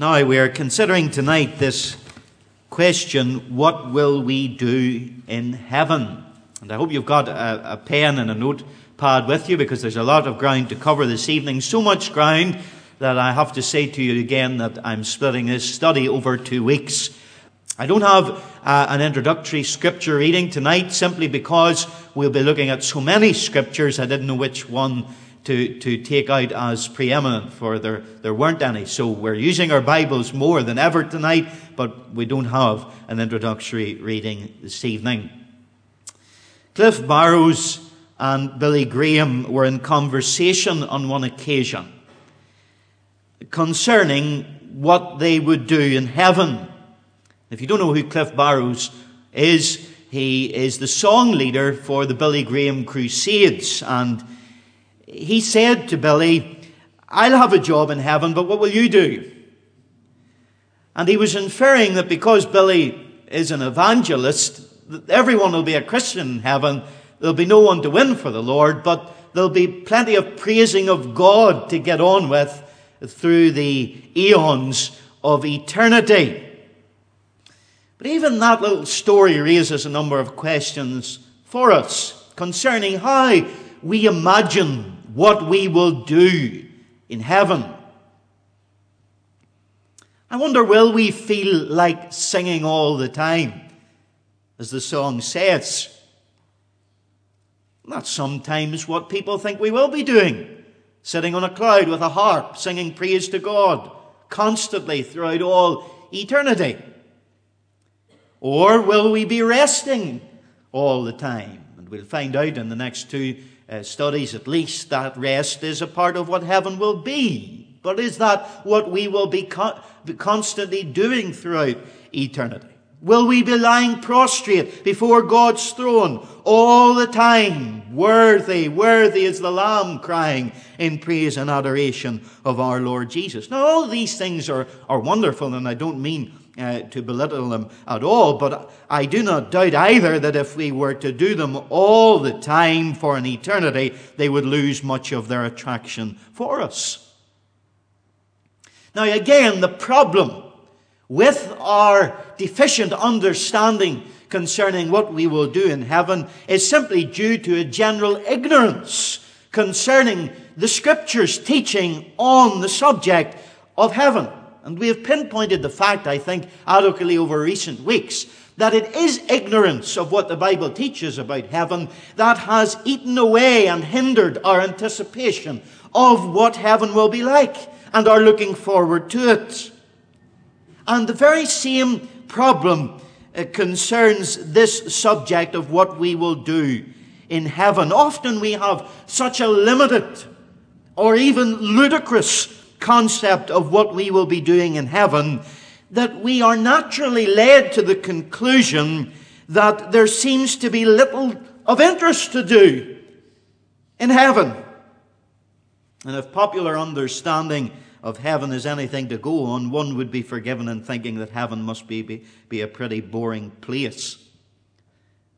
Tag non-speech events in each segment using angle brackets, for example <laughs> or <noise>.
Now, we are considering tonight this question what will we do in heaven? And I hope you've got a, a, pen and a notepad with you because there's a lot of ground to cover this evening. So much ground that I have to say to you again that I'm splitting this study over two weeks. I don't have uh, an introductory scripture reading tonight simply because we'll be looking at so many scriptures I didn't know which one to, to take out as preeminent, for there, there weren't any. So we're using our Bibles more than ever tonight, but we don't have an introductory reading this evening. Cliff Barrows and Billy Graham were in conversation on one occasion concerning what they would do in heaven. If you don't know who Cliff Barrows is, he is the song leader for the Billy Graham Crusades and he said to Billy, I'll have a job in heaven, but what will you do? And he was inferring that because Billy is an evangelist, everyone will be a Christian in heaven. There'll be no one to win for the Lord, but there'll be plenty of praising of God to get on with through the eons of eternity. But even that little story raises a number of questions for us concerning how we imagine what we will do in heaven. I wonder, will we feel like singing all the time, as the song says? That's sometimes what people think we will be doing. Sitting on a cloud with a harp, singing praise to God constantly throughout all eternity. Or will we be resting all the time? And we'll find out in the next two uh, studies at least that rest is a part of what heaven will be. But is that what we will be, be constantly doing throughout eternity? Will we be lying prostrate before God's throne all the time? Worthy, worthy is the Lamb crying in praise and adoration of our Lord Jesus. Now, all these things are, are wonderful, and I don't mean uh, to belittle them at all, but I do not doubt either that if we were to do them all the time for an eternity, they would lose much of their attraction for us. Now, again, the problem with our deficient understanding concerning what we will do in heaven is simply due to a general ignorance concerning the scriptures teaching on the subject of heaven. And we have pinpointed the fact, I think, adequately over recent weeks, that it is ignorance of what the Bible teaches about heaven that has eaten away and hindered our anticipation of what heaven will be like and are looking forward to it. And the very same problem uh, concerns this subject of what we will do in heaven. Often we have such a limited or even ludicrous concept of what we will be doing in heaven that we are naturally led to the conclusion that there seems to be little of interest to do in heaven. And if popular understanding of heaven is anything to go on, one would be forgiven in thinking that heaven must be, be, be a pretty boring place.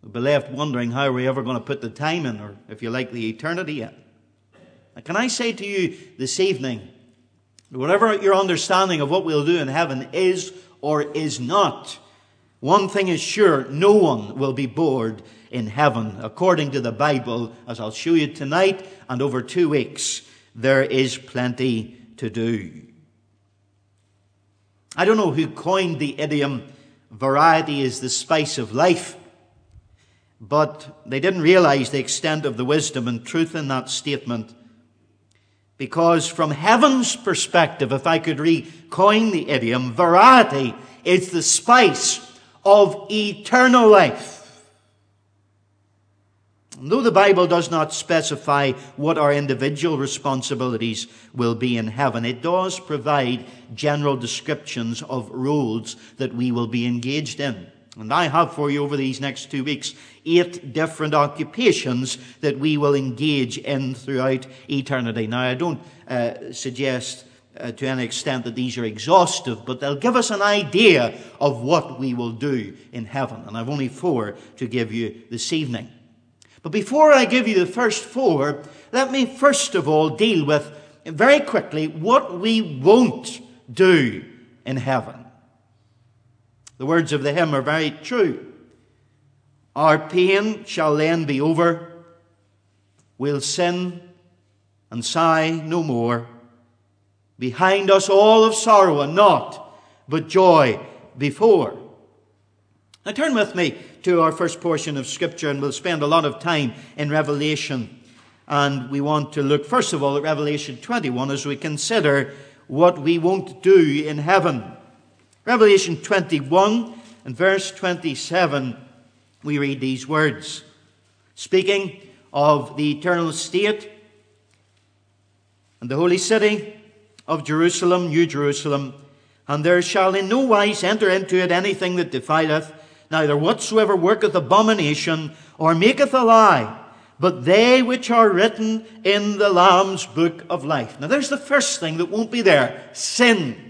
We'd be left wondering how we're ever going to put the time in, or if you like, the eternity in. Now, can I say to you this evening, Whatever your understanding of what we'll do in heaven is or is not, one thing is sure no one will be bored in heaven. According to the Bible, as I'll show you tonight and over two weeks, there is plenty to do. I don't know who coined the idiom, variety is the spice of life, but they didn't realize the extent of the wisdom and truth in that statement because from heaven's perspective, if I could recoin the idiom, variety is the spice of eternal life. And though the Bible does not specify what our individual responsibilities will be in heaven, it does provide general descriptions of roles that we will be engaged in. And I have for you over these next two weeks eight different occupations that we will engage in throughout eternity. Now, I don't uh, suggest uh, to any extent that these are exhaustive, but they'll give us an idea of what we will do in heaven. And I've only four to give you this evening. But before I give you the first four, let me first of all deal with very quickly what we won't do in heaven. The words of the hymn are very true. Our pain shall then be over. We'll sin and sigh no more. Behind us all of sorrow and naught but joy before. Now turn with me to our first portion of Scripture, and we'll spend a lot of time in Revelation. And we want to look, first of all, at Revelation 21 as we consider what we won't do in heaven. Revelation 21 and verse 27, we read these words. Speaking of the eternal state and the holy city of Jerusalem, New Jerusalem, and there shall in no wise enter into it anything that defileth, neither whatsoever worketh abomination, or maketh a lie, but they which are written in the Lamb's book of life. Now there's the first thing that won't be there. Sin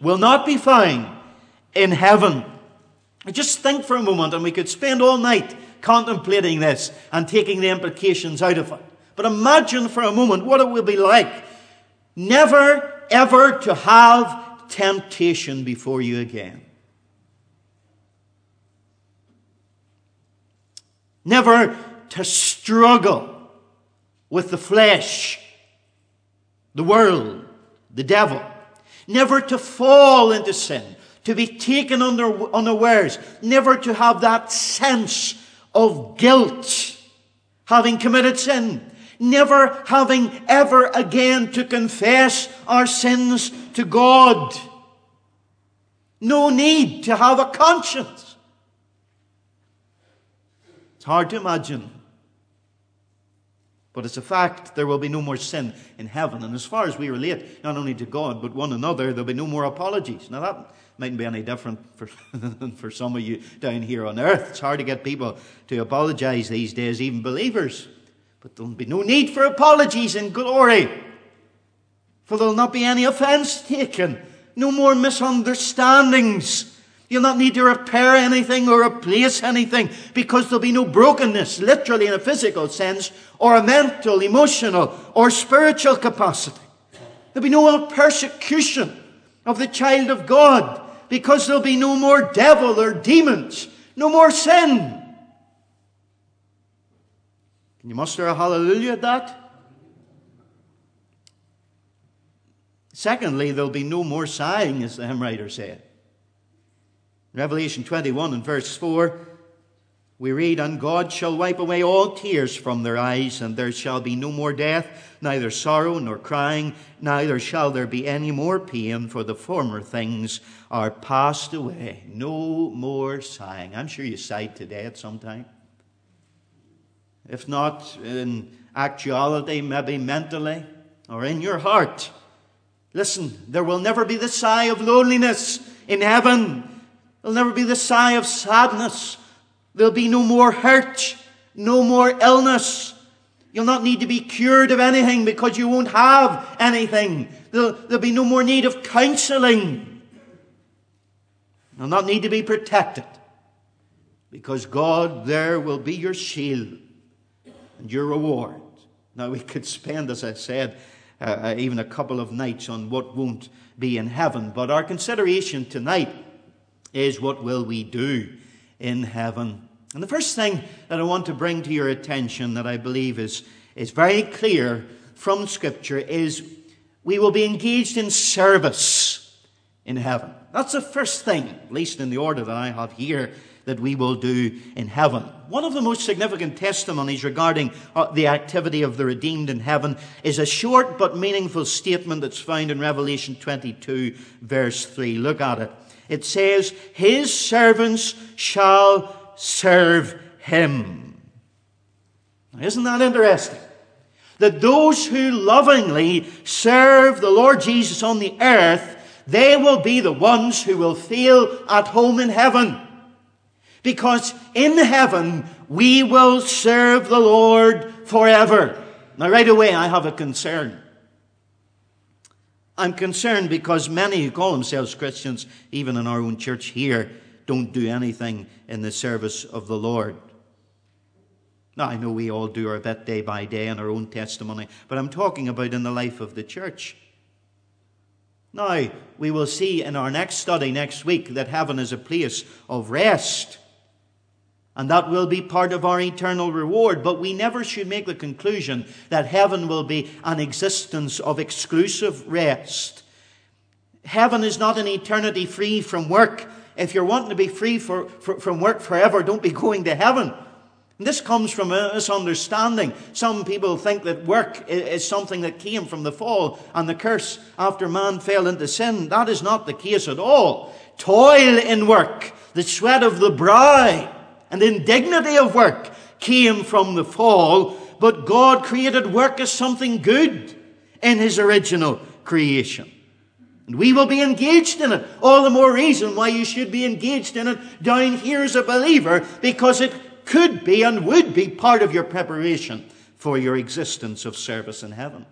will not be found in heaven. Just think for a moment, and we could spend all night contemplating this and taking the implications out of it. But imagine for a moment what it will be like never ever to have temptation before you again. Never to struggle with the flesh, the world, the devil. Never to fall into sin, to be taken under, unawares. Never to have that sense of guilt having committed sin. Never having ever again to confess our sins to God. No need to have a conscience. It's hard to imagine. But it's a fact there will be no more sin in heaven. And as far as we relate, not only to God, but one another, there'll be no more apologies. Now, that mightn't be any different for, <laughs> for some of you down here on earth. It's hard to get people to apologize these days, even believers. But there'll be no need for apologies in glory. For there'll not be any offense taken, no more misunderstandings. You'll not need to repair anything or replace anything because there'll be no brokenness, literally in a physical sense, or a mental, emotional, or spiritual capacity. There'll be no persecution of the child of God because there'll be no more devil or demons, no more sin. Can you muster a hallelujah at that? Secondly, there'll be no more sighing, as the hymn writer said. Revelation 21 and verse 4, we read, And God shall wipe away all tears from their eyes, and there shall be no more death, neither sorrow nor crying, neither shall there be any more pain, for the former things are passed away. No more sighing. I'm sure you sighed today at some time. If not in actuality, maybe mentally, or in your heart. Listen, there will never be the sigh of loneliness in heaven. There'll never be the sigh of sadness. There'll be no more hurt, no more illness. You'll not need to be cured of anything because you won't have anything. There'll, there'll be no more need of counseling. You'll not need to be protected because God there will be your shield and your reward. Now, we could spend, as I said, uh, uh even a couple of nights on what won't be in heaven, but our consideration tonight is what will we do in heaven? And the first thing that I want to bring to your attention that I believe is, is very clear from Scripture is we will be engaged in service in heaven. That's the first thing, at least in the order that I have here, that we will do in heaven. One of the most significant testimonies regarding uh, the activity of the redeemed in heaven is a short but meaningful statement that's found in Revelation 22, verse 3. Look at it. It says, His servants shall serve him. Isn't that interesting? That those who lovingly serve the Lord Jesus on the earth, they will be the ones who will feel at home in heaven. Because in heaven, we will serve the Lord forever. Now, right away, I have a concern. I'm concerned because many who call themselves Christians, even in our own church here, don't do anything in the service of the Lord. Now, I know we all do our bit day by day in our own testimony, but I'm talking about in the life of the church. Now, we will see in our next study next week that heaven is a place of rest. And that will be part of our eternal reward. But we never should make the conclusion that heaven will be an existence of exclusive rest. Heaven is not an eternity free from work. If you're wanting to be free for, for, from work forever, don't be <laughs> going to heaven. And this comes from a misunderstanding. Some people think that work is something that came from the fall and the curse after man fell into sin. That is not the case at all. Toil in work, the sweat of the brow, and indignity of work came from the fall, but God created work as something good in His original creation. And we will be engaged in it. All the more reason why you should be engaged in it down here as a believer, because it could be and would be part of your preparation for your existence of service in heaven.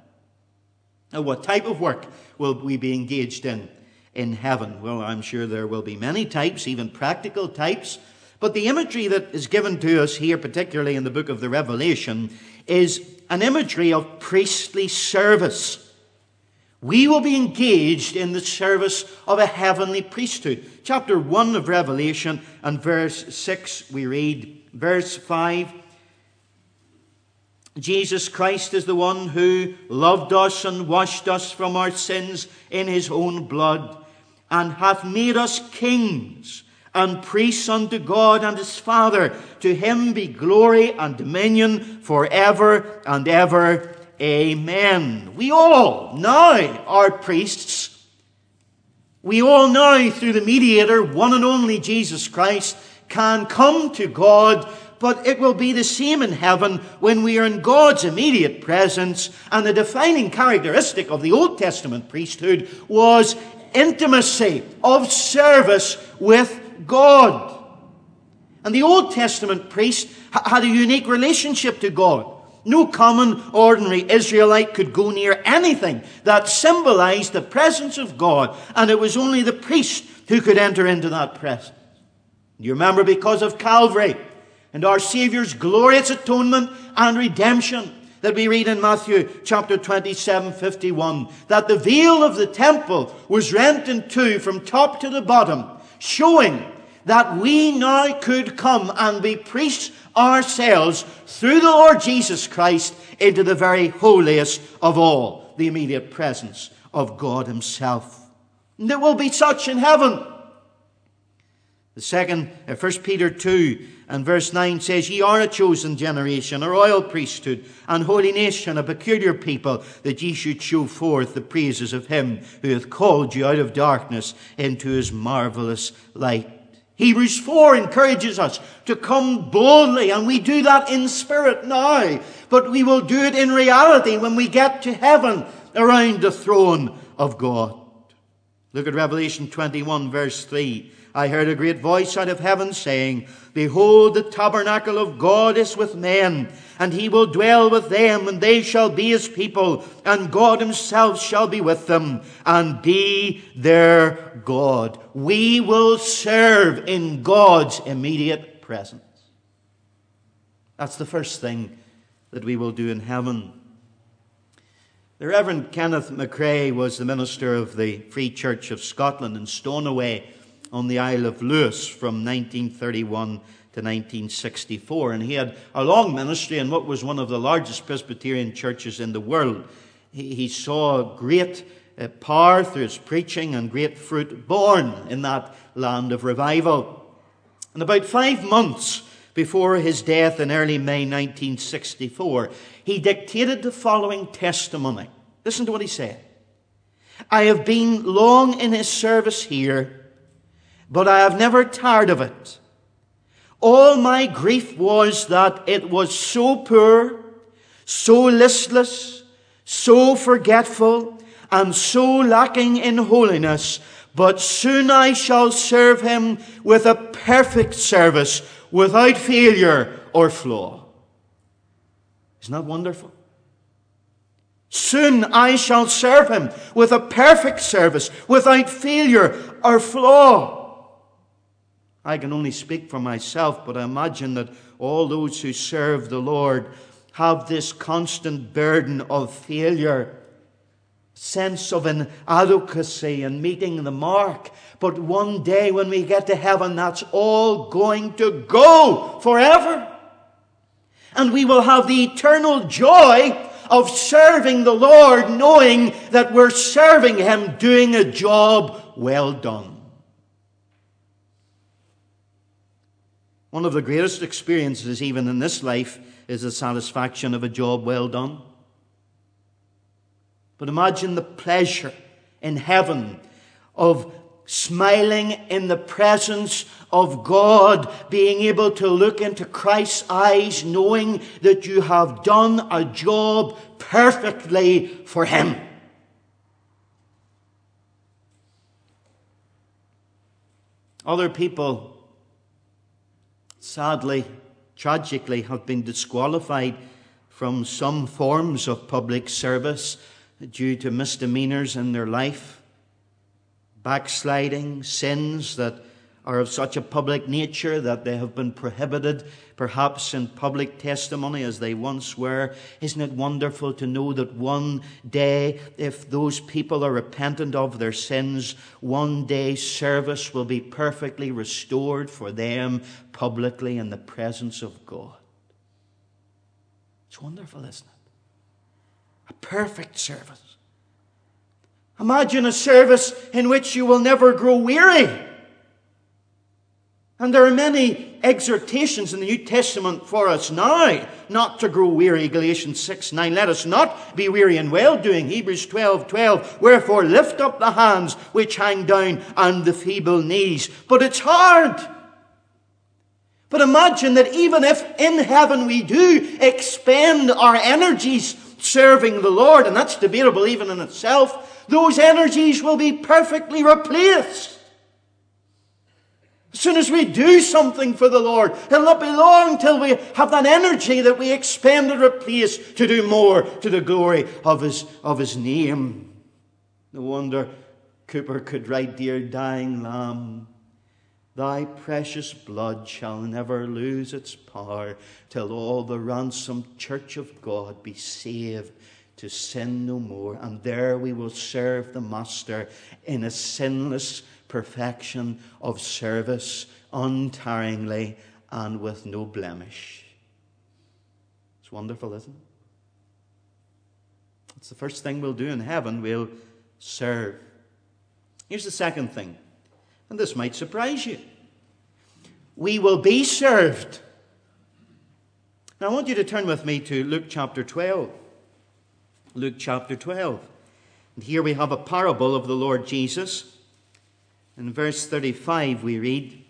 Now, what type of work will we be engaged in in heaven? Well, I'm sure there will be many types, even practical types. But the imagery that is given to us here, particularly in the book of the Revelation, is an imagery of priestly service. We will be engaged in the service of a heavenly priesthood. Chapter 1 of Revelation and verse 6, we read, verse 5 Jesus Christ is the one who loved us and washed us from our sins in his own blood, and hath made us kings and priests unto God and his Father. To him be glory and dominion forever and ever. Amen. We all now are priests. We all now, through the mediator, one and only Jesus Christ, can come to God, but it will be the same in heaven when we are in God's immediate presence. And the defining characteristic of the Old Testament priesthood was intimacy of service with God. And the Old Testament priest had a unique relationship to God. No common, ordinary Israelite could go near anything that symbolized the presence of God, and it was only the priest who could enter into that presence. You remember because of Calvary and our Saviour's glorious atonement and redemption that we read in Matthew chapter 27, 51, that the veil of the temple was rent in two from top to the bottom, showing that we now could come and be priests ourselves through the Lord Jesus Christ into the very holiest of all, the immediate presence of God Himself. And there will be such in heaven. The second, uh, 1 Peter 2 and verse 9 says, Ye are a chosen generation, a royal priesthood, and holy nation, a peculiar people, that ye should show forth the praises of him who hath called you out of darkness into his marvelous light. Hebrews 4 encourages us to come boldly, and we do that in spirit now, but we will do it in reality when we get to heaven around the throne of God. Look at Revelation 21, verse 3. I heard a great voice out of heaven saying, Behold, the tabernacle of God is with men, and he will dwell with them, and they shall be his people, and God himself shall be with them, and be their God. We will serve in God's immediate presence. That's the first thing that we will do in heaven. The Reverend Kenneth MacRae was the minister of the Free Church of Scotland in Stornoway on the Isle of Lewis from 1931 to 1964. And he had a long ministry in what was one of the largest Presbyterian churches in the world. He, he saw great uh, power through his preaching and great fruit born in that land of revival. And about five months before his death in early May 1964, he dictated the following testimony. Listen to what he said. I have been long in his service here but I have never tired of it. All my grief was that it was so poor, so listless, so forgetful, and so lacking in holiness. But soon I shall serve him with a perfect service, without failure or flaw. Isn't that wonderful? Soon I shall serve him with a perfect service, without failure or flaw. I can only speak for myself, but I imagine that all those who serve the Lord have this constant burden of failure. sense of inadequacy and meeting the mark. But one day when we get to heaven, that's all going to go forever. And we will have the eternal joy of serving the Lord, knowing that we're serving Him, doing a job well done. One of the greatest experiences, even in this life, is the satisfaction of a job well done. But imagine the pleasure in heaven of smiling in the presence of God, being able to look into Christ's eyes, knowing that you have done a job perfectly for Him. Other people, sadly, tragically, have been disqualified from some forms of public service due to misdemeanors in their life, backsliding, sins that are of such a public nature that they have been prohibited, perhaps in public testimony as they once were. Isn't it wonderful to know that one day, if those people are repentant of their sins, one day service will be perfectly restored for them publicly in the presence of God? It's wonderful, isn't it? A perfect service. Imagine a service in which you will never grow weary. And there are many exhortations in the New Testament for us now not to grow weary. Galatians 6 9. Let us not be weary in well doing. Hebrews 12 12. Wherefore lift up the hands which hang down and the feeble knees. But it's hard. But imagine that even if in heaven we do expend our energies serving the Lord, and that's debatable even in itself, those energies will be perfectly replaced. As soon as we do something for the Lord, it'll not be long till we have that energy that we expended replaced to do more to the glory of His, of his name. No wonder Cowper could write, Dear dying Lamb, Thy precious blood shall never lose its power till all the ransomed church of God be saved to sin no more. And there we will serve the Master in a sinless perfection of service, untiringly and with no blemish. It's wonderful, isn't it? It's the first thing we'll do in heaven. We'll serve. Here's the second thing and this might surprise you. We will be served. Now, I want you to turn with me to Luke chapter 12. Luke chapter 12. And here we have a parable of the Lord Jesus. In verse 35, we read,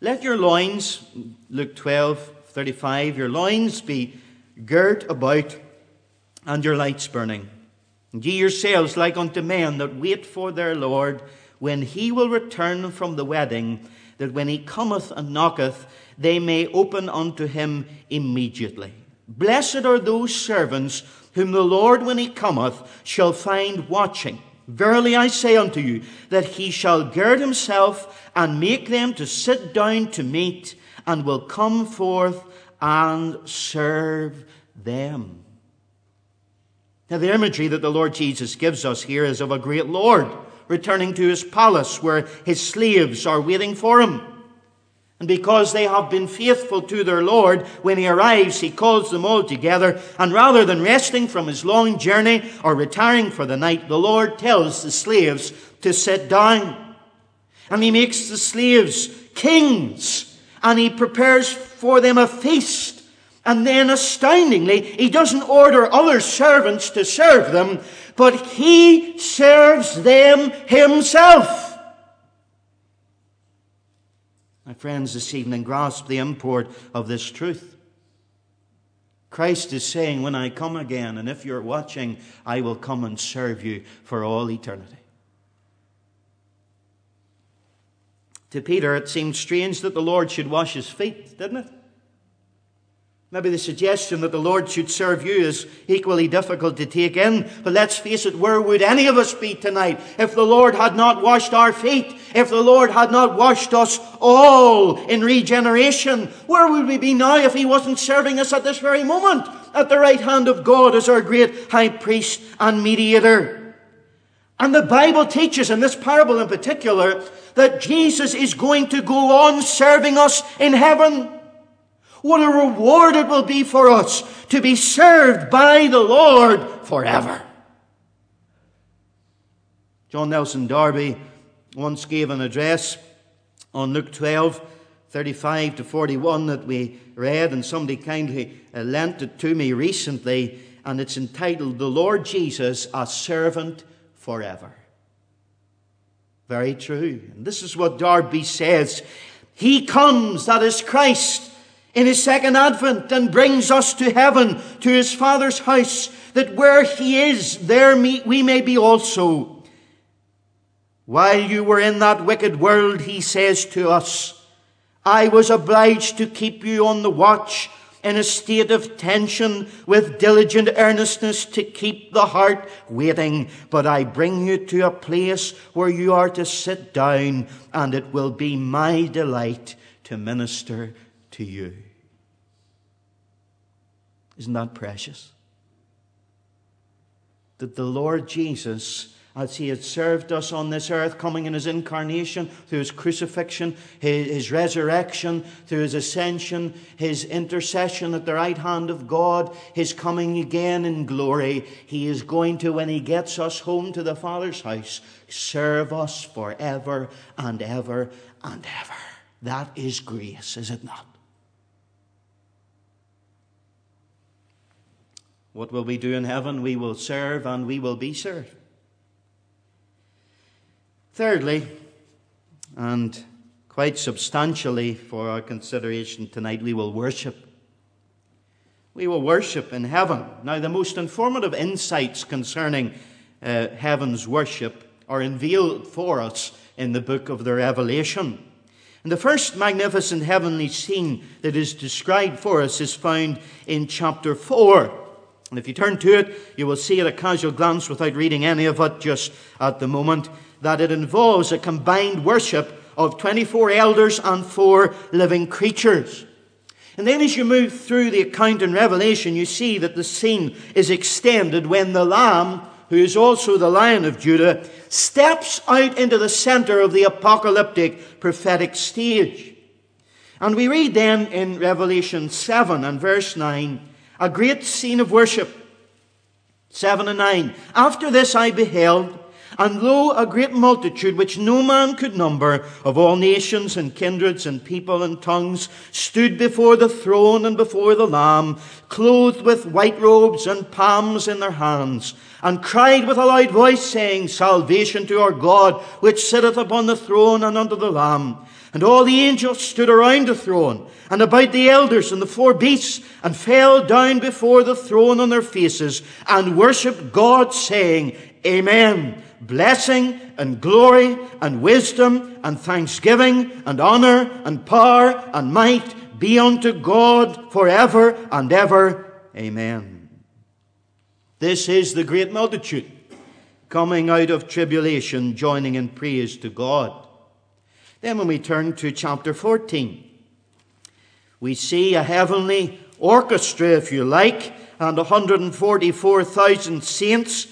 Let your loins, Luke 12, 35, your loins be girt about and your lights burning. And ye yourselves like unto men that wait for their Lord, when he will return from the wedding, that when he cometh and knocketh, they may open unto him immediately. Blessed are those servants whom the Lord, when he cometh, shall find watching. Verily I say unto you, that he shall gird himself and make them to sit down to meat, and will come forth and serve them. Now, the imagery that the Lord Jesus gives us here is of a great Lord returning to his palace where his slaves are waiting for him. And because they have been faithful to their Lord, when he arrives, he calls them all together. And rather than resting from his long journey or retiring for the night, the Lord tells the slaves to sit down. And he makes the slaves kings. And he prepares for them a feast and then astoundingly, he doesn't order other servants to serve them, but he serves them himself. My friends, this evening, grasp the import of this truth. Christ is saying, When I come again, and if you're watching, I will come and serve you for all eternity. To Peter, it seemed strange that the Lord should wash his feet, didn't it? Maybe the suggestion that the Lord should serve you is equally difficult to take in. But let's face it, where would any of us be tonight if the Lord had not washed our feet? If the Lord had not washed us all in regeneration? Where would we be now if He wasn't serving us at this very moment at the right hand of God as our great high priest and mediator? And the Bible teaches in this parable in particular that Jesus is going to go on serving us in heaven. What a reward it will be for us to be served by the Lord forever. John Nelson Darby once gave an address on Luke 12, 35 to 41 that we read, and somebody kindly uh, lent it to me recently, and it's entitled, The Lord Jesus, a Servant Forever. Very true. And this is what Darby says. He comes, that is Christ, in his second advent and brings us to heaven, to his Father's house, that where he is, there we may be also. While you were in that wicked world, he says to us, I was obliged to keep you on the watch in a state of tension with diligent earnestness to keep the heart waiting. But I bring you to a place where you are to sit down and it will be my delight to minister to you. Isn't that precious? That the Lord Jesus, as he had served us on this earth, coming in his incarnation, through his crucifixion, his, his, resurrection, through his ascension, his intercession at the right hand of God, his coming again in glory, he is going to, when he gets us home to the Father's house, serve us forever and ever and ever. That is grace, is it not? What will we do in heaven? We will serve and we will be served. Thirdly, and quite substantially for our consideration tonight, we will worship. We will worship in heaven. Now, the most informative insights concerning uh, heaven's worship are unveiled for us in the book of the Revelation. And the first magnificent heavenly scene that is described for us is found in chapter 4. And if you turn to it, you will see at a casual glance, without reading any of it just at the moment, that it involves a combined worship of 24 elders and four living creatures. And then as you move through the account in Revelation, you see that the scene is extended when the Lamb, who is also the Lion of Judah, steps out into the center of the apocalyptic prophetic stage. And we read then in Revelation 7 and verse 9, a great scene of worship. 7 and 9. After this I beheld, and lo, a great multitude which no man could number, of all nations and kindreds and people and tongues, stood before the throne and before the Lamb, clothed with white robes and palms in their hands, and cried with a loud voice, saying, Salvation to our God, which sitteth upon the throne and unto the Lamb. And all the angels stood around the throne and about the elders and the four beasts and fell down before the throne on their faces and worshipped God saying, Amen. Blessing and glory and wisdom and thanksgiving and honor and power and might be unto God forever and ever. Amen. This is the great multitude coming out of tribulation, joining in praise to God. Then, when we turn to chapter 14, we see a heavenly orchestra, if you like, and 144,000 saints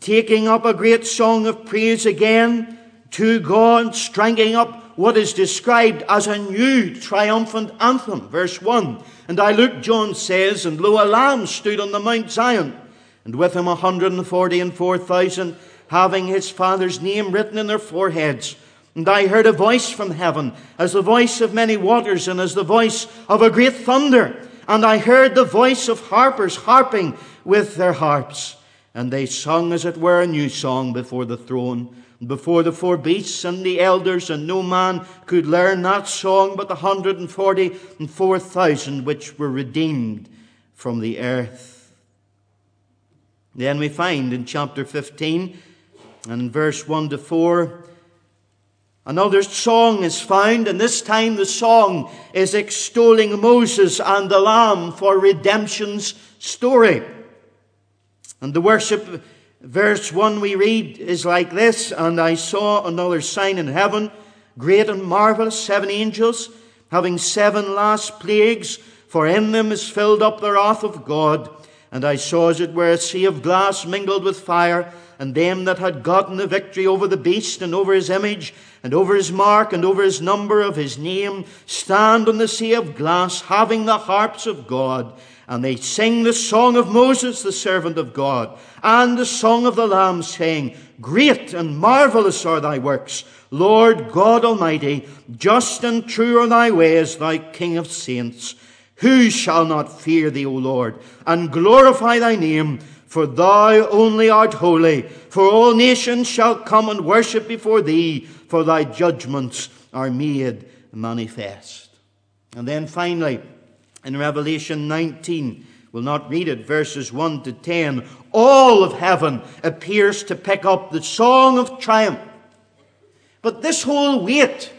taking up a great song of praise again to God, striking up what is described as a new triumphant anthem. Verse 1 And I looked, John says, and lo, a lamb stood on the Mount Zion, and with him a hundred and forty and four thousand, having his father's name written in their foreheads. And I heard a voice from heaven, as the voice of many waters, and as the voice of a great thunder. And I heard the voice of harpers harping with their harps. And they sung, as it were, a new song before the throne, before the four beasts and the elders, and no man could learn that song but the hundred and forty and four thousand which were redeemed from the earth. Then we find in chapter 15 and in verse 1 to 4 Another song is found, and this time the song is extolling Moses and the Lamb for redemption's story. And the worship, verse 1 we read is like this And I saw another sign in heaven, great and marvelous, seven angels, having seven last plagues, for in them is filled up the wrath of God. And I saw, as it were, a sea of glass mingled with fire, and them that had gotten the victory over the beast and over his image, and over his mark and over his number of his name, stand on the sea of glass, having the harps of God. And they sing the song of Moses, the servant of God, and the song of the Lamb, saying, Great and marvelous are thy works, Lord God Almighty. Just and true are thy ways, thy King of saints. Who shall not fear thee, O Lord, and glorify thy name? For thou only art holy. For all nations shall come and worship before thee, for thy judgments are made manifest. And then finally, in Revelation 19, we'll not read it, verses 1 to 10, all of heaven appears to pick up the song of triumph. But this whole weight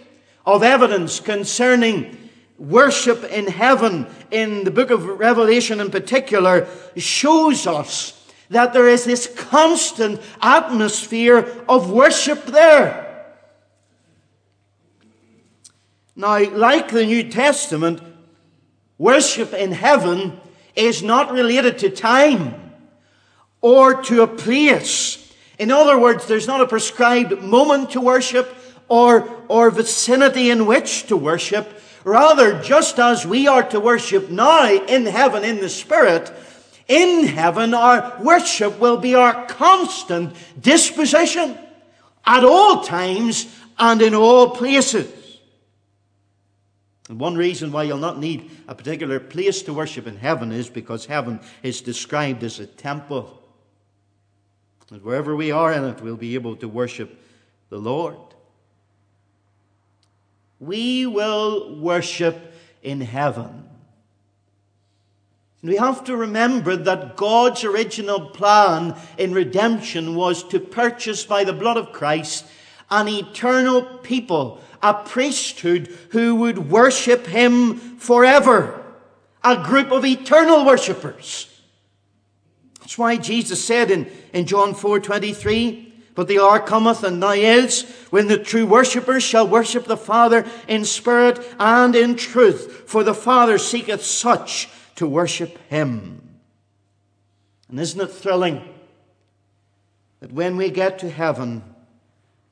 of evidence concerning worship in heaven, in the book of Revelation in particular, shows us that there is this constant atmosphere of worship there. Now, like the New Testament, worship in heaven is not related to time or to a place. In other words, there's not a prescribed moment to worship or, or vicinity in which to worship. Rather, just as we are to worship now in heaven in the Spirit, in heaven our worship will be our constant disposition at all times and in all places. And one reason why you'll not need a particular place to worship in heaven is because heaven is described as a temple. And wherever we are in it, we'll be able to worship the Lord we will worship in heaven. And we have to remember that God's original plan in redemption was to purchase by the blood of Christ an eternal people, a priesthood who would worship Him forever, a group of eternal worshippers. That's why Jesus said in, in John 4 23, but the hour cometh, and now is, when the true worshippers shall worship the Father in spirit and in truth, for the Father seeketh such to worship him. And isn't it thrilling that when we get to heaven,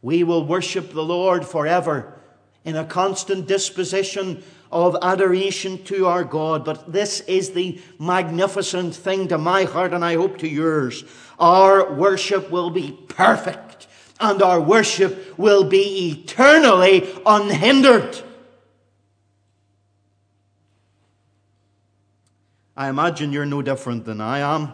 we will worship the Lord forever in a constant disposition of adoration to our God. But this is the magnificent thing to my heart, and I hope to yours. Our worship will be perfect, and our worship will be eternally unhindered. I imagine you're no different than I am.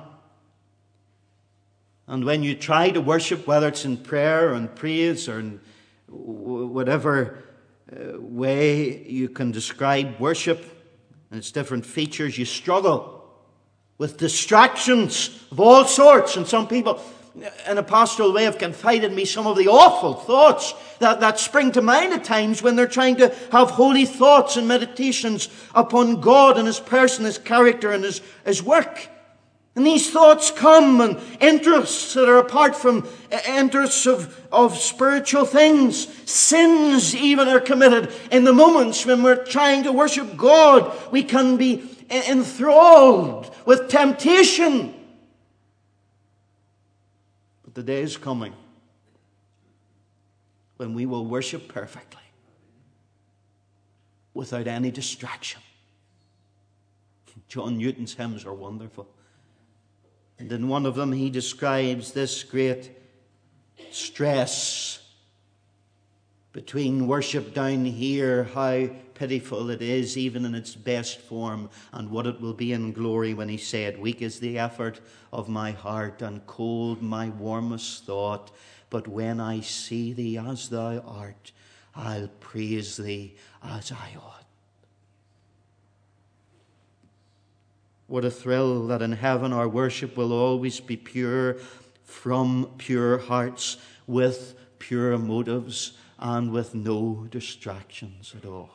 And when you try to worship, whether it's in prayer or in praise or in whatever Uh, way you can describe worship and its different features, you struggle with distractions of all sorts. And some people, in a pastoral way, have confided me some of the awful thoughts that, that spring to mind at times when they're trying to have holy thoughts and meditations upon God and His person, His character, and His, His work. And these thoughts come and interests that are apart from eh, interests of, of spiritual things. Sins even are committed in the moments when we're trying to worship God. We can be eh, enthralled with temptation. But the day is coming when we will worship perfectly without any distraction. John Newton's hymns are wonderful. And in one of them, he describes this great stress between worship down here, how pitiful it is, even in its best form, and what it will be in glory when he said, Weak is the effort of my heart, and cold my warmest thought. But when I see thee as thou art, I'll praise thee as I ought. What a thrill that in heaven our worship will always be pure from pure hearts with pure motives and with no distractions at all.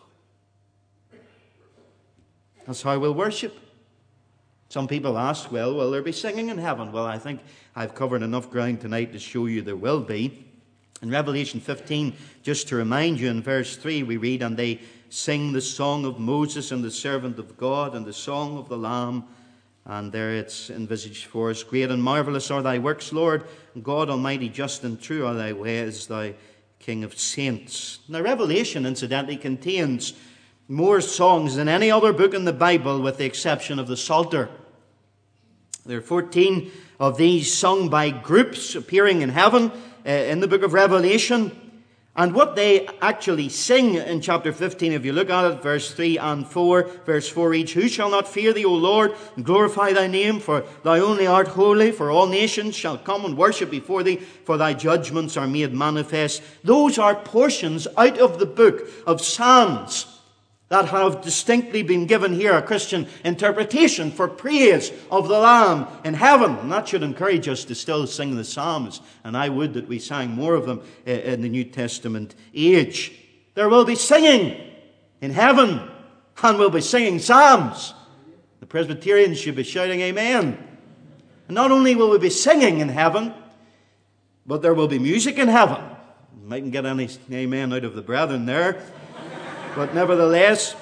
That's how we'll worship. Some people ask, well, will there be singing in heaven? Well, I think I've covered enough ground tonight to show you there will be. In Revelation 15, just to remind you, in verse 3, we read, And they sing the song of Moses and the servant of God, and the song of the Lamb. And there it's envisaged for us Great and marvelous are thy works, Lord, God Almighty, just and true are thy ways, thy King of saints. Now, Revelation, incidentally, contains more songs than any other book in the Bible, with the exception of the Psalter. There are 14 of these sung by groups appearing in heaven uh, in the book of Revelation. And what they actually sing in chapter 15, if you look at it, verse 3 and 4, verse 4 each, Who shall not fear thee, O Lord, and glorify thy name? For thou only art holy, for all nations shall come and worship before thee, for thy judgments are made manifest. Those are portions out of the book of Psalms that have distinctly been given here a Christian interpretation for praise of the Lamb in heaven. And that should encourage us to still sing the Psalms. And I would that we sang more of them eh, in the New Testament age. There will be singing in heaven, and we'll be singing Psalms. The Presbyterians should be shouting Amen. And not only will we be singing in heaven, but there will be music in heaven. Mightn't get any amen out of the brethren there. But nevertheless,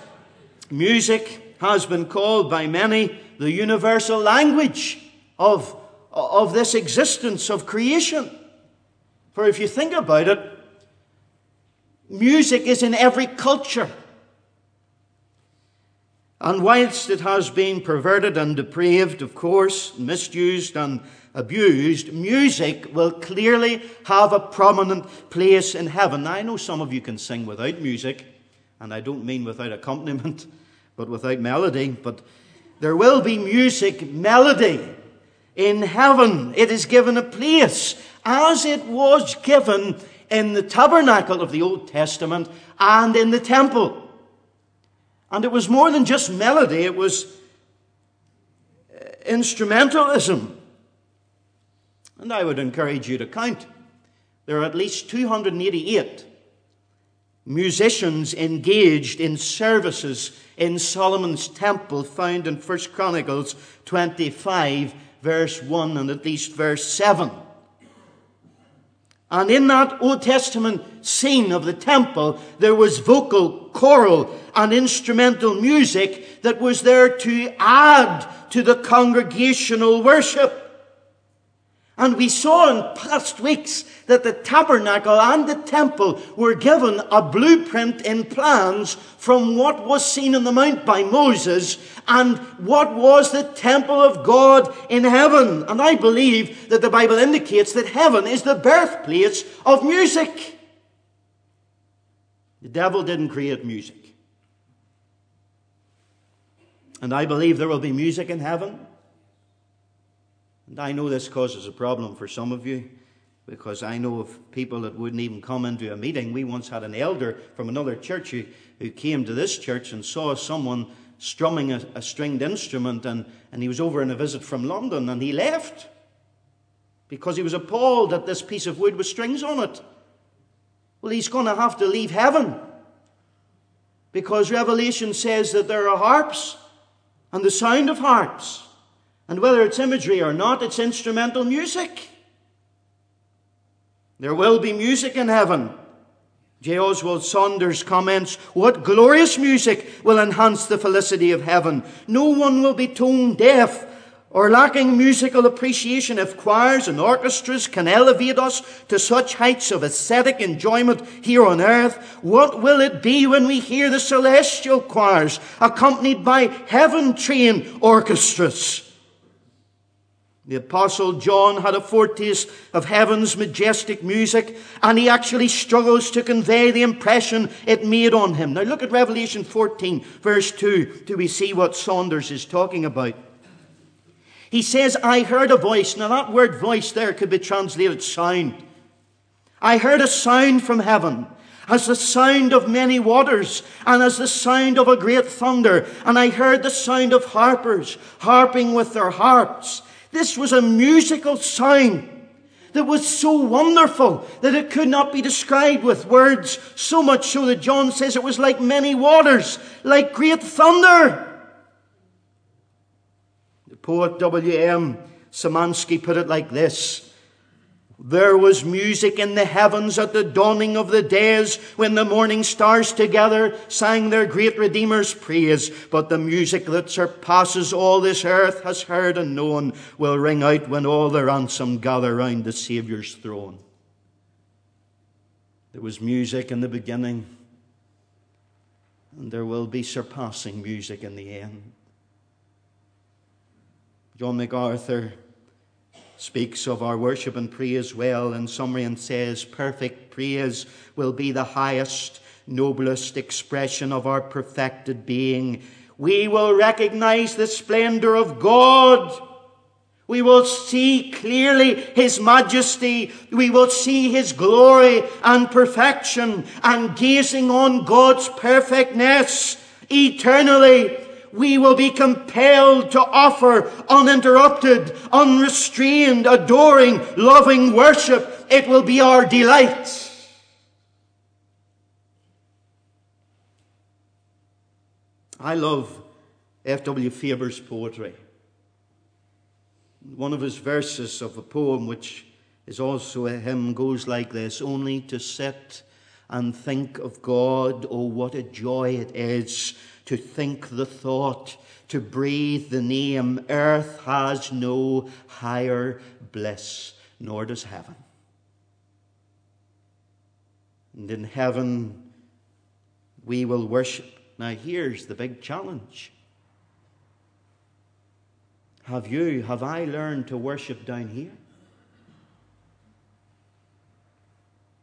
music has been called by many the universal language of, of this existence of creation. For if you think about it, music is in every culture. And whilst it has been perverted and depraved, of course, misused and abused, music will clearly have a prominent place in heaven. Now, I know some of you can sing without music and I don't mean without accompaniment, <laughs> but without melody. But there will be music, melody in heaven. It is given a place as it was given in the tabernacle of the Old Testament and in the temple. And it was more than just melody, it was uh, instrumentalism. And I would encourage you to count. There are at least 288 musicians engaged in services in Solomon's temple found in 1 Chronicles 25, verse 1 and at least verse 7. And in that Old Testament scene of the temple, there was vocal, choral, and instrumental music that was there to add to the congregational worship. And we saw in past weeks that the tabernacle and the temple were given a blueprint in plans from what was seen on the mount by Moses and what was the temple of God in heaven. And I believe that the Bible indicates that heaven is the birthplace of music. The devil didn't create music. And I believe there will be music in heaven. And I know this causes a problem for some of you because I know of people that wouldn't even come into a meeting. We once had an elder from another church who, who came to this church and saw someone strumming a, a stringed instrument, and, and he was over on a visit from London and he left because he was appalled that this piece of wood with strings on it. Well, he's going to have to leave heaven because Revelation says that there are harps and the sound of harps. And whether it's imagery or not, it's instrumental music. There will be music in heaven. J. Oswald Sanders comments, What glorious music will enhance the felicity of heaven. No one will be tone deaf or lacking musical appreciation if choirs and orchestras can elevate us to such heights of aesthetic enjoyment here on earth. What will it be when we hear the celestial choirs accompanied by heaven trained orchestras? The Apostle John had a foretaste of heaven's majestic music, and he actually struggles to convey the impression it made on him. Now look at Revelation 14, verse 2, do we see what Sanders is talking about? He says, I heard a voice. Now that word voice there could be translated sound. I heard a sound from heaven as the sound of many waters, and as the sound of a great thunder. And I heard the sound of harpers harping with their harps. This was a musical sign that was so wonderful that it could not be described with words, so much so that John says it was like many waters, like great thunder. The poet W.M. Samansky put it like this there was music in the heavens at the dawning of the days when the morning stars together sang their great Redeemer's praise. But the music that surpasses all this earth has heard and known will ring out when all the ransom gather round the Saviour's throne. There was music in the beginning, and there will be surpassing music in the end. John MacArthur speaks of our worship and praise well in summary and says, Perfect praise will be the highest, noblest expression of our perfected being. We will recognize the splendor of God. We will see clearly His majesty. We will see His glory and perfection. And gazing on God's perfectness eternally, we will be compelled to offer uninterrupted, unrestrained, adoring, loving worship. It will be our delight. I love F.W. Faber's poetry. One of his verses of a poem, which is also a hymn, goes like this Only to sit and think of God, oh, what a joy it is to think the thought, to breathe the name. Earth has no higher bliss, nor does heaven. And in heaven, we will worship. Now, here's the big challenge. Have you, have I learned to worship down here?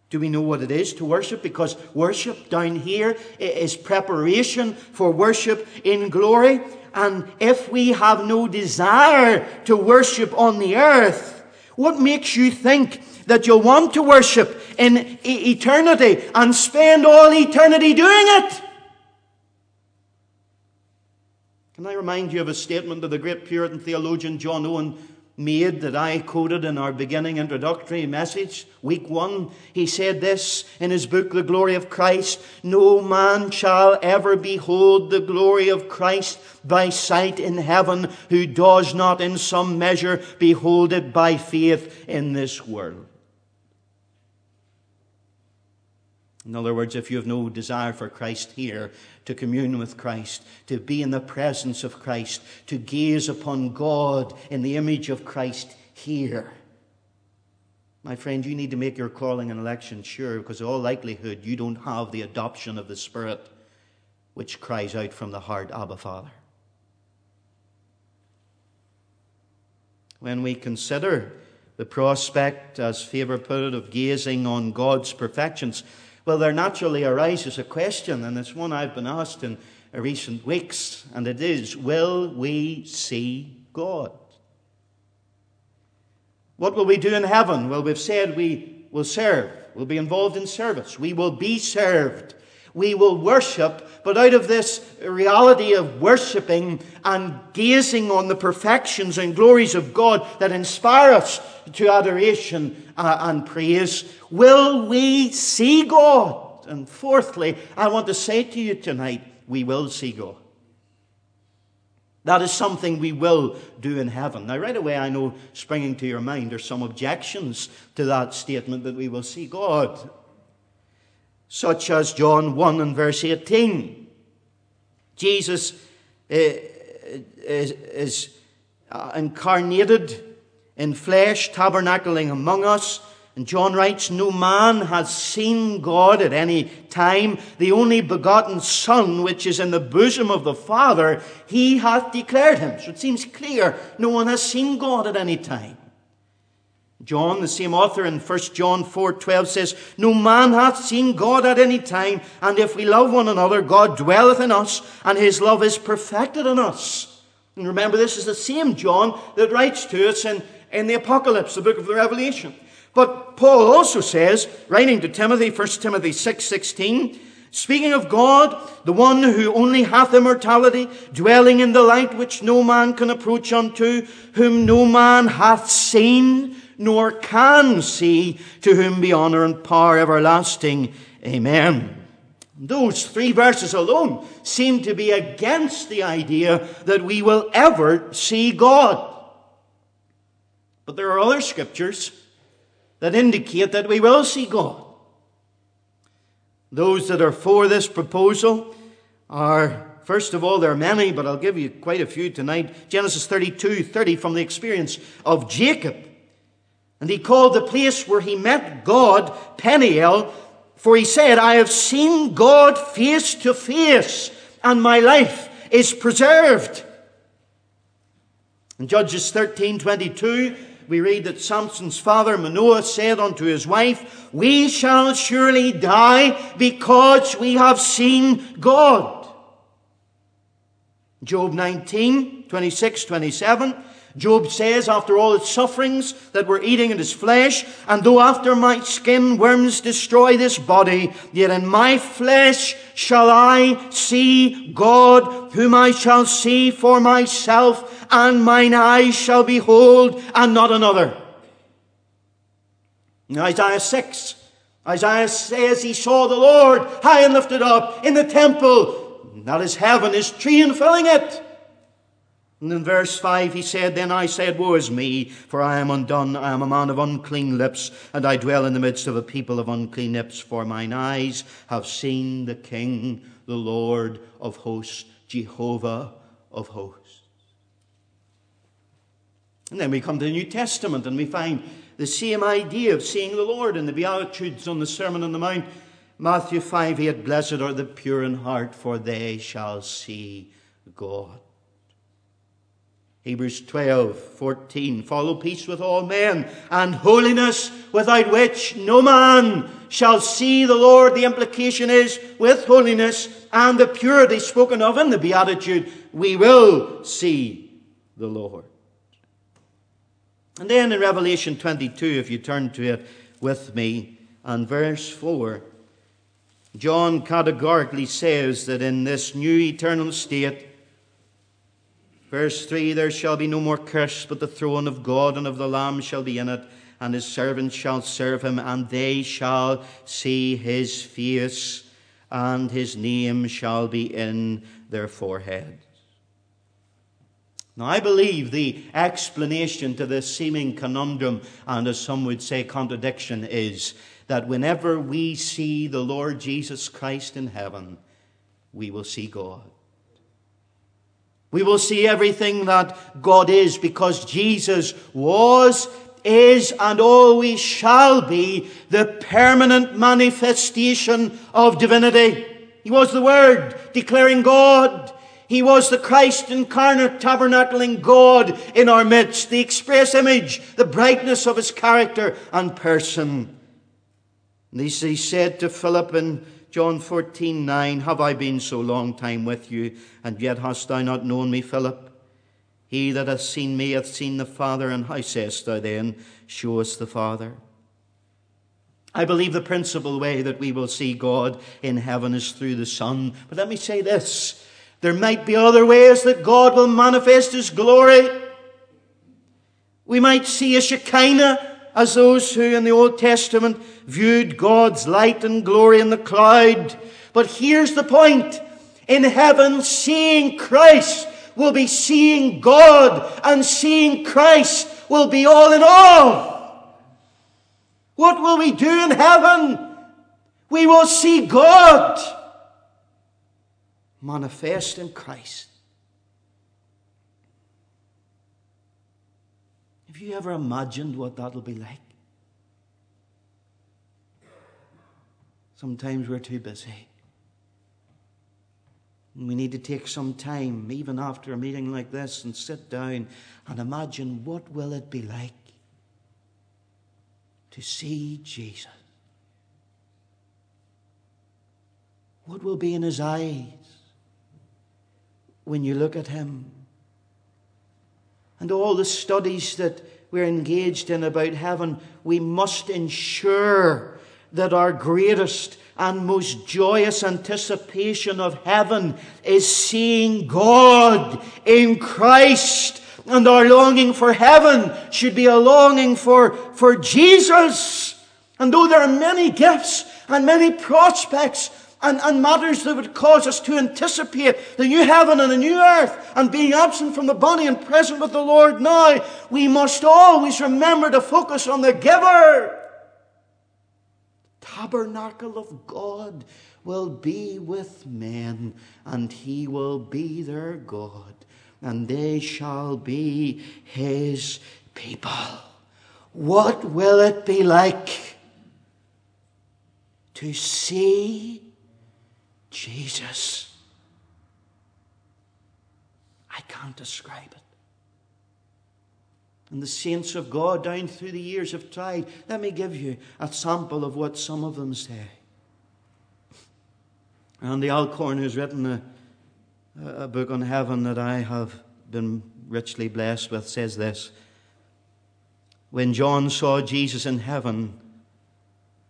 Do we know what it is to worship? Because worship down here is preparation for worship in glory. And if we have no desire to worship on the earth, what makes you think that you'll want to worship in eternity and spend all eternity doing it? Can I remind you of a statement of the great Puritan theologian John Owen made that I quoted in our beginning introductory message, week one. He said this in his book, The Glory of Christ No man shall ever behold the glory of Christ by sight in heaven who does not in some measure behold it by faith in this world. In other words, if you have no desire for Christ here, to commune with Christ, to be in the presence of Christ, to gaze upon God in the image of Christ here, my friend, you need to make your calling and election sure because, in all likelihood, you don't have the adoption of the Spirit which cries out from the heart, Abba, Father. When we consider the prospect, as Faber put it, of gazing on God's perfections, well, there naturally arises a question, and it's one I've been asked in uh, recent weeks, and it is Will we see God? What will we do in heaven? Well, we've said we will serve. We'll be involved in service. We will be served. We will worship, but out of this reality of worshipping and gazing on the perfections and glories of God that inspire us to adoration uh, and praise, will we see God? And fourthly, I want to say to you tonight, we will see God. That is something we will do in heaven. Now, right away, I know springing to your mind are some objections to that statement that we will see God, such as John 1 and verse 18. Jesus eh, is, is uh, incarnated in flesh, tabernacling among us and John writes, No man has seen God at any time. The only begotten Son, which is in the bosom of the Father, he hath declared him. So it seems clear no one has seen God at any time. John, the same author in 1 John 4 12 says, No man hath seen God at any time, and if we love one another, God dwelleth in us, and his love is perfected in us. And remember, this is the same John that writes to us in, in the Apocalypse, the book of the Revelation. But Paul also says, writing to Timothy, 1 Timothy 6 16, speaking of God, the one who only hath immortality, dwelling in the light which no man can approach unto, whom no man hath seen, nor can see, to whom be honor and power everlasting. Amen. Those three verses alone seem to be against the idea that we will ever see God. But there are other scriptures that indicate that we will see God. Those that are for this proposal are, first of all, there are many, but I'll give you quite a few tonight. Genesis 32 30 from the experience of Jacob. And he called the place where he met God Peniel, for he said, I have seen God face to face, and my life is preserved. In Judges 13 22, we read that Samson's father Manoah said unto his wife, We shall surely die because we have seen God. Job 19, 26, 27. Job says, after all its sufferings that were eating at his flesh, and though after my skin worms destroy this body, yet in my flesh shall I see God, whom I shall see for myself, and mine eyes shall behold, and not another. In Isaiah 6, Isaiah says he saw the Lord high and lifted up in the temple. That is heaven, his tree and filling it. And in verse 5 he said, Then I said, Woe is me, for I am undone, I am a man of unclean lips, and I dwell in the midst of a people of unclean lips, for mine eyes have seen the King, the Lord of hosts, Jehovah of hosts. And then we come to the New Testament and we find the same idea of seeing the Lord in the Beatitudes on the Sermon on the Mount. Matthew 5 8, Blessed are the pure in heart, for they shall see God. Hebrews 12, 14. Follow peace with all men and holiness without which no man shall see the Lord. The implication is with holiness and the purity spoken of in the Beatitude, we will see the Lord. And then in Revelation 22, if you turn to it with me, and verse 4, John categorically says that in this new eternal state, Verse 3 There shall be no more curse, but the throne of God and of the Lamb shall be in it, and his servants shall serve him, and they shall see his face, and his name shall be in their foreheads. Now, I believe the explanation to this seeming conundrum, and as some would say, contradiction, is that whenever we see the Lord Jesus Christ in heaven, we will see God. We will see everything that God is because Jesus was, is, and always shall be the permanent manifestation of divinity. He was the Word declaring God. He was the Christ incarnate tabernacling God in our midst, the express image, the brightness of his character and person. And he said to Philip in John 14, 9, Have I been so long time with you, and yet hast thou not known me, Philip? He that hath seen me hath seen the Father, and how sayest thou then, Show us the Father? I believe the principal way that we will see God in heaven is through the Son. But let me say this there might be other ways that God will manifest His glory. We might see a Shekinah as those who in the Old Testament viewed God's light and glory in the cloud. But here's the point. In heaven, seeing Christ will be seeing God, and seeing Christ will be all in all. What will we do in heaven? We will see God manifest in Christ. You ever imagined what that'll be like? Sometimes we're too busy. We need to take some time, even after a meeting like this, and sit down and imagine what will it be like to see Jesus. What will be in his eyes when you look at him? and all the studies that we're engaged in about heaven, we must ensure that our greatest and most joyous anticipation of heaven is seeing God in Christ And our longing for heaven should be a longing for, for Jesus. And though there are many gifts and many prospects and, and matters that would cause us to anticipate the new heaven and the new earth and being absent from the body and present with the Lord now, we must always remember to focus on the giver. Tabernacle of God will be with men, and he will be their God, and they shall be his people. What will it be like to see Jesus. I can't describe it. And the saints of God down through the years have tried. Let me give you a sample of what some of them say. Randy Alcorn, who's written a, a book on heaven that I have been richly blessed with, says this When John saw Jesus in heaven,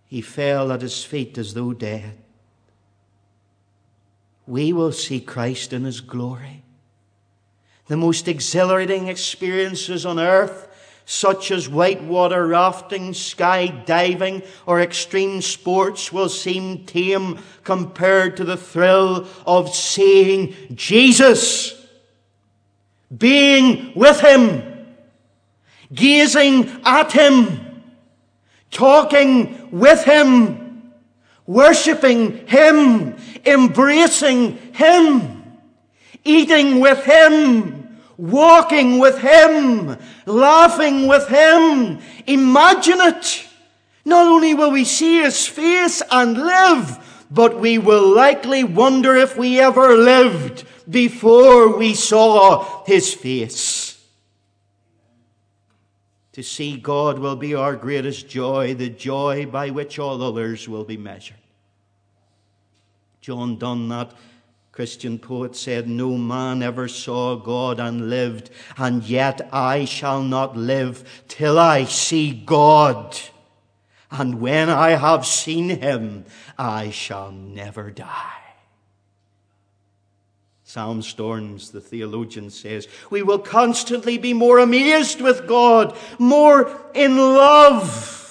he fell at his feet as though dead we will see Christ in his glory. The most exhilarating experiences on earth, such as whitewater rafting, skydiving, or extreme sports, will seem tame compared to the thrill of seeing Jesus, being with him, gazing at him, talking with him worshipping Him, embracing Him, eating with Him, walking with Him, laughing with Him. Imagine it. Not only will we see His face and live, but we will likely wonder if we ever lived before we saw His face. To see God will be our greatest joy, the joy by which all others will be measured. John Donne, that Christian poet, said, No man ever saw God and lived, and yet I shall not live till I see God. And when I have seen him, I shall never die. Sam Storms, the theologian, says, We will constantly be more amazed with God, more in love,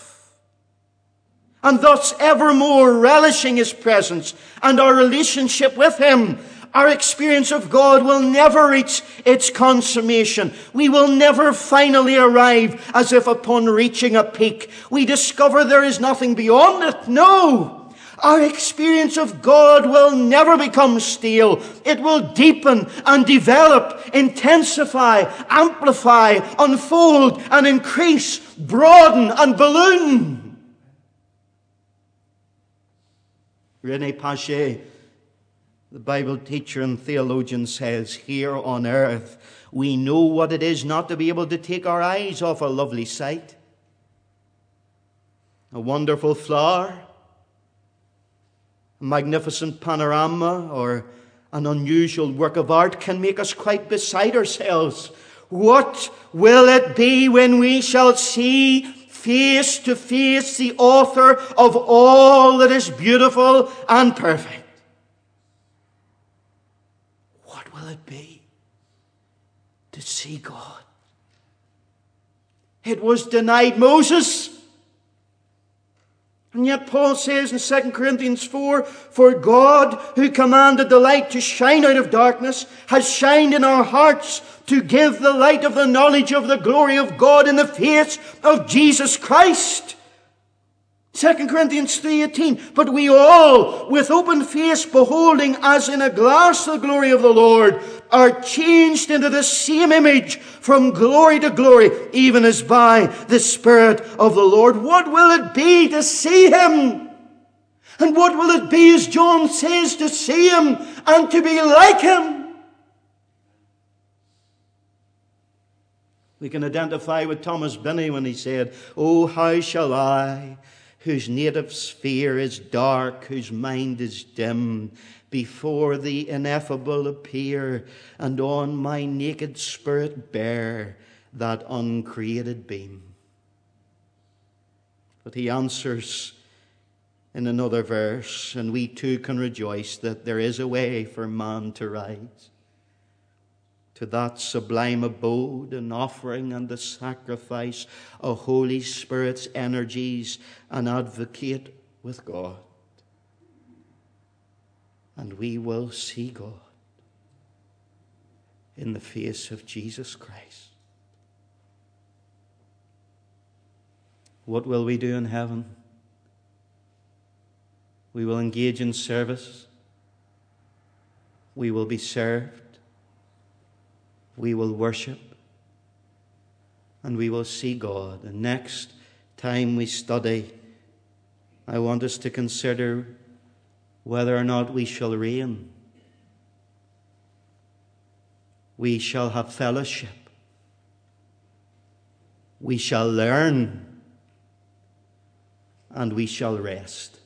and thus evermore relishing His presence and our relationship with Him. Our experience of God will never reach its consummation. We will never finally arrive as if upon reaching a peak. We discover there is nothing beyond it. No! Our experience of God will never become stale. It will deepen and develop, intensify, amplify, unfold and increase, broaden and balloon. Rene Pache, the Bible teacher and theologian, says, Here on earth, we know what it is not to be able to take our eyes off a lovely sight. A wonderful flower a magnificent panorama or an unusual work of art can make us quite beside ourselves. What will it be when we shall see face to face the author of all that is beautiful and perfect? What will it be to see God? It was denied Moses. And yet Paul says in 2 Corinthians 4, For God, who commanded the light to shine out of darkness, has shined in our hearts to give the light of the knowledge of the glory of God in the face of Jesus Christ. 2 Corinthians 3.18, But we all, with open face, beholding as in a glass the glory of the Lord, are changed into the same image from glory to glory, even as by the Spirit of the Lord. What will it be to see Him? And what will it be, as John says, to see Him and to be like Him? We can identify with Thomas Binney when he said, Oh, how shall I, whose native sphere is dark, whose mind is dim, before the ineffable appear, and on my naked spirit bear that uncreated beam. But he answers in another verse, and we too can rejoice that there is a way for man to rise. To that sublime abode and offering and the sacrifice of Holy Spirit's energies and advocate with God. And we will see God in the face of Jesus Christ. What will we do in heaven? We will engage in service. We will be served we will worship and we will see God. And next time we study, I want us to consider whether or not we shall reign. We shall have fellowship. We shall learn and we shall rest.